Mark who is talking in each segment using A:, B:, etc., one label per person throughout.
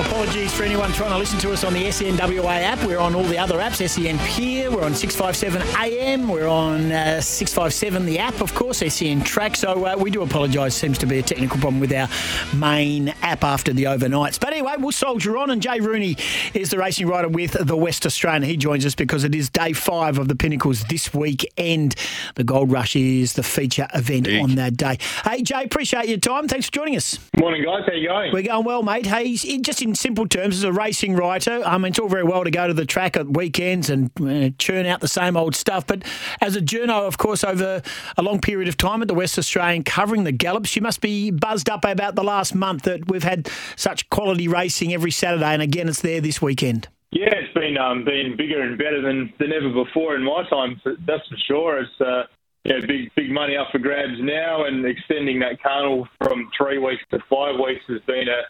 A: Apologies for anyone trying to listen to us on the SENWA app. We're on all the other apps, SEN Peer, we're on 657 AM, we're on uh, 657 the app, of course, SEN Track. So uh, we do apologise. Seems to be a technical problem with our main app after the overnights. But anyway, we'll soldier on. And Jay Rooney is the racing rider with the West Australian. He joins us because it is day five of the Pinnacles this weekend. The Gold Rush is the feature event Big. on that day. Hey, Jay, appreciate your time. Thanks for joining us.
B: Morning, guys. How you going?
A: We're going well, mate. Hey, just in simple terms, as a racing writer, I mean, it's all very well to go to the track at weekends and uh, churn out the same old stuff. But as a journo, of course, over a long period of time at the West Australian covering the Gallops, you must be buzzed up about the last month that we've had such quality racing every Saturday. And again, it's there this weekend.
B: Yeah, it's been um, been bigger and better than, than ever before in my time. That's for sure. It's uh, big big money up for grabs now, and extending that carnival from three weeks to five weeks has been a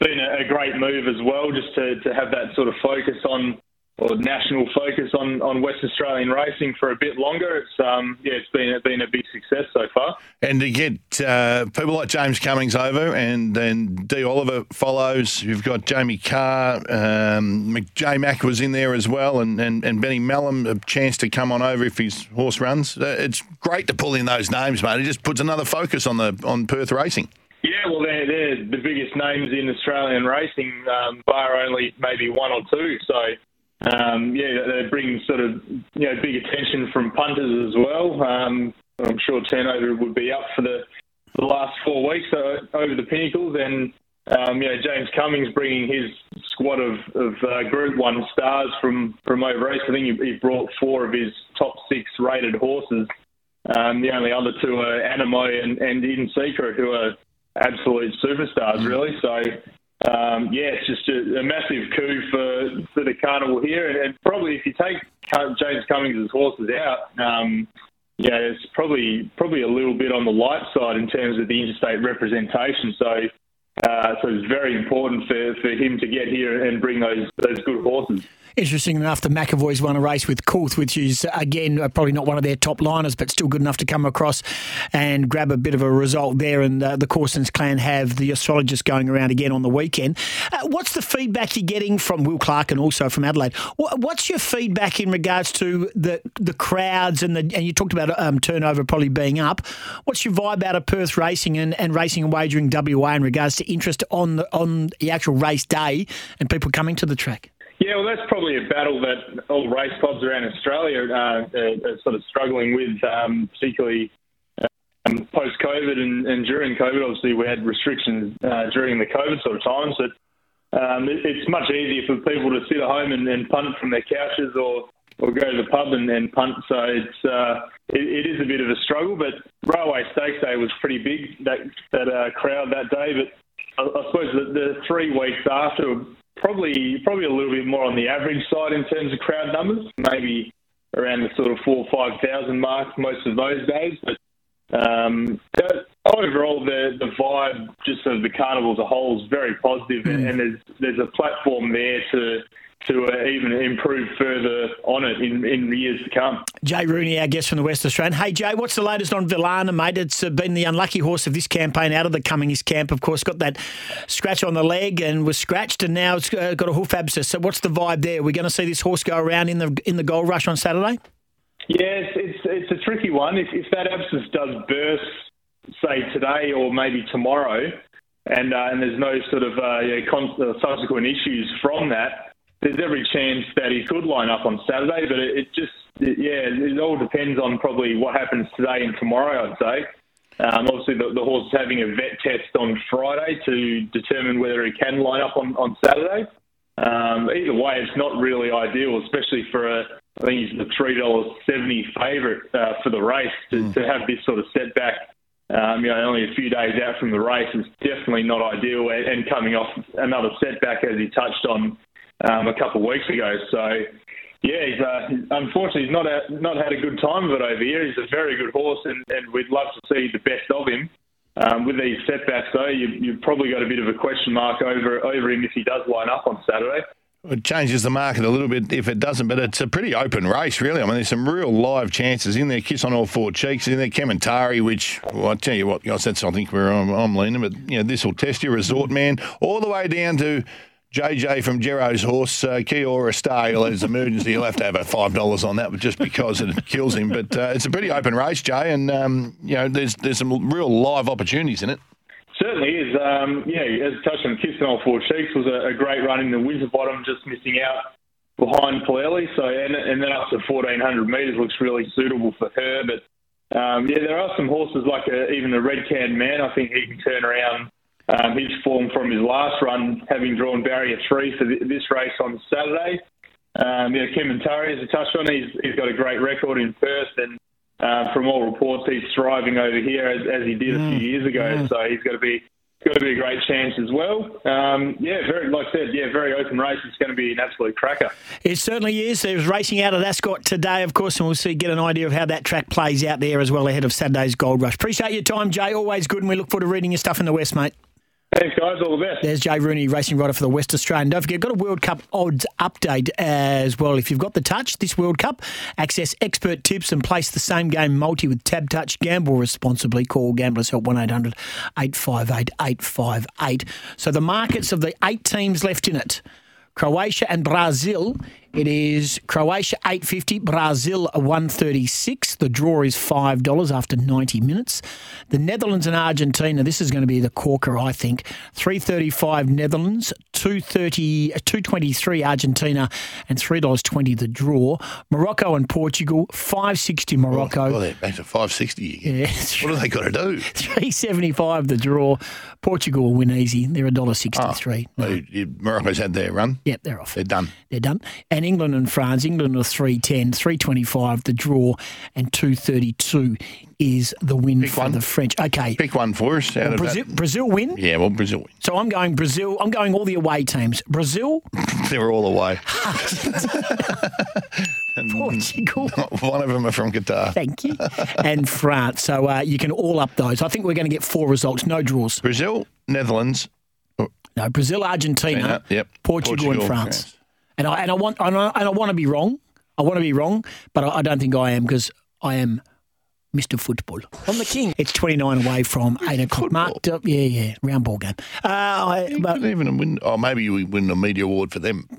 B: been a, great move as well, just to, to have that sort of focus on or national focus on, on West Australian racing for a bit longer. It's um, yeah, it's been it's been a big success so far.
C: And to get uh, people like James Cummings over, and then D Oliver follows. You've got Jamie Kah, um, J Mac was in there as well, and, and, and Benny Melham a chance to come on over if his horse runs. Uh, it's great to pull in those names, mate. It just puts another focus on the on Perth racing.
B: Yeah, well, they're, they're the biggest names in Australian racing, um, bar only maybe one or two. So, um, yeah, they bring sort of you know big attention from punters as well. Um, I'm sure turnover would be up for the, the last four weeks uh, over the Pinnacles, and um, you know James Cummings bringing his squad of, of uh, Group One stars from from over east. I think he, he brought four of his top six rated horses. Um, the only other two are Anamoe and, and In Secret, who are absolute superstars, really. So, um, yeah, it's just a, a, massive coup for, for the carnival here. And, and, probably if you take James Cummings' horses out, um, yeah, it's probably probably a little bit on the light side in terms of the interstate representation. So, uh, so it's very important for, for him to get here and bring those those good horses.
A: Interesting enough, the McEvoys won a race with Coulth, which is, again, uh, probably not one of their top liners, but still good enough to come across and grab a bit of a result there. And uh, the Corstens' clan have the astrologist going around again on the weekend. Uh, what's the feedback you're getting from Will Clark and also from Adelaide? What's your feedback in regards to the the crowds and the and you talked about um, turnover probably being up? What's your vibe out of Perth racing and, and racing and wagering WA in regards to interest on the, on the actual race day and people coming to the track?
B: Yeah, well, that's probably a battle that all race clubs around Australia uh, are, sort of struggling with, um, particularly um, post COVID and, and, during COVID. Obviously, we had restrictions uh, during the COVID sort of times, but um, it, it's much easier for people to sit at home and, and punt from their couches or, or go to the pub and, and punt. So it's uh, it, it is a bit of a struggle. But Railway Stakes Day was pretty big that that uh, crowd that day, but. I, I suppose the, the three weeks after probably probably a little bit more on the average side in terms of crowd numbers, maybe around the sort of four or five thousand mark most of those days. But um, overall, the the vibe just of the carnival as a whole is very positive, mm. and there's there's a platform there to to uh, even improve further on it in, in the years to come.
A: Jay Rooney, our guest from the West Australian. Hey, Jay, what's the latest on Villana, mate? It's uh, been the unlucky horse of this campaign out of the Cummings camp. Of course, got that scratch on the leg and was scratched, and now it's uh, got a hoof abscess. So, what's the vibe there? We're going to see this horse go around in the in the Gold Rush on Saturday.
B: Yes, it's it's a tricky one. If, if that abscess does burst, say today or maybe tomorrow, and uh, and there's no sort of uh, yeah, con- uh, subsequent issues from that there's every chance that he could line up on Saturday, but it, it just, it, yeah, it all depends on probably what happens today and tomorrow, I'd say. Um, obviously, the, the, horse is having a vet test on Friday to determine whether he can line up on, on Saturday. Um, either way, it's not really ideal, especially for a, I think he's the three dollars seventy favourite uh, for the race to, mm. to have this sort of setback um, you know, only a few days out from the race is definitely not ideal, and coming off another setback as he touched on um, a couple of weeks ago. So, yeah, he's uh, unfortunately he's not a, not had a good time of it over here. He's a very good horse, and, and we'd love to see the best of him. Um, with these setbacks, though, you, you've probably got a bit of a question mark over over him if he does line up on Saturday.
C: It changes the market a little bit if it doesn't, but it's a pretty open race, really. I mean, there's some real live chances in there. Kiss on all four cheeks in there. Kementari, which, well, I tell you what, guys, that's I think where I'm, I'm leaning, but you know, this will test your resort man all the way down to JJ from Jero's horse, uh, Kiora he'll have emergency. He'll have to have a five dollars on that, just because it kills him. But uh, it's a pretty open race, Jay, and um, you know there's there's some real live opportunities in it.
B: Certainly is. Um, yeah, as touched on, Kiss All Four Cheeks was a, a, great run in the Winterbottom, just missing out behind Pilelli. So and, and then up to 1400 metres looks really suitable for her. But um, yeah, there are some horses like a, even the Red Can Man. I think he can turn around um, his form from his last run, having drawn barrier three for this race on Saturday. Um, yeah, Kementari, as I touched on, he's, he's got a great record in first, and uh, from all reports, he's thriving over here as, as he did a few mm, years ago. Mm. So he's got to be going to be a great chance as well. Um, yeah, very like I said, yeah, very open race. It's going to be an absolute cracker.
A: It certainly is. There's racing out at Ascot today, of course, and we'll see get an idea of how that track plays out there as well ahead of Saturday's Gold Rush. Appreciate your time, Jay. Always good, and we look forward to reading your stuff in the West, mate.
B: Thanks, guys. All the best.
A: There's Jay Rooney, racing rider for the West Australian. Don't forget, got a World Cup odds update as well. If you've got the touch this World Cup, access expert tips and place the same game multi with TABtouch. Gamble responsibly. Call Gamblers Help 1800 858 858. So the markets of the eight teams left in it Croatia and Brazil it is Croatia 850, Brazil 136. The draw is $5 after 90 minutes. The Netherlands and Argentina, this is going to be the corker, I think. 335 Netherlands, 230 223 Argentina and $3.20 the draw. Morocco and Portugal, 560 Morocco.
C: Oh, well, back to 560 Yeah. what have they got to do?
A: 375 the draw. Portugal will win easy. They're $1.63.
C: Oh, ah, well, Morocco's had their run.
A: Yep, they're off.
C: They're done.
A: They're done. And and England and France. England are 310, 325 the draw, and 232 is the win Pick for one. the French. Okay.
C: Pick one for us.
A: Well, Brazil, Brazil win?
C: Yeah, well, Brazil win.
A: So I'm going Brazil. I'm going all the away teams. Brazil.
C: they were all away.
A: Portugal.
C: One of them are from Qatar.
A: Thank you. And France. So uh, you can all up those. I think we're going to get four results, no draws.
C: Brazil, Netherlands.
A: No, Brazil, Argentina, yep. Portugal, Portugal, and France. France. And I and I want and I, and I want to be wrong. I want to be wrong, but I, I don't think I am because I am Mr. Football. I'm the king. It's 29 away from 8 o'clock. Marked up. Yeah, yeah. Round ball game. Uh, I,
C: but, even win. Oh, maybe you win a media award for them.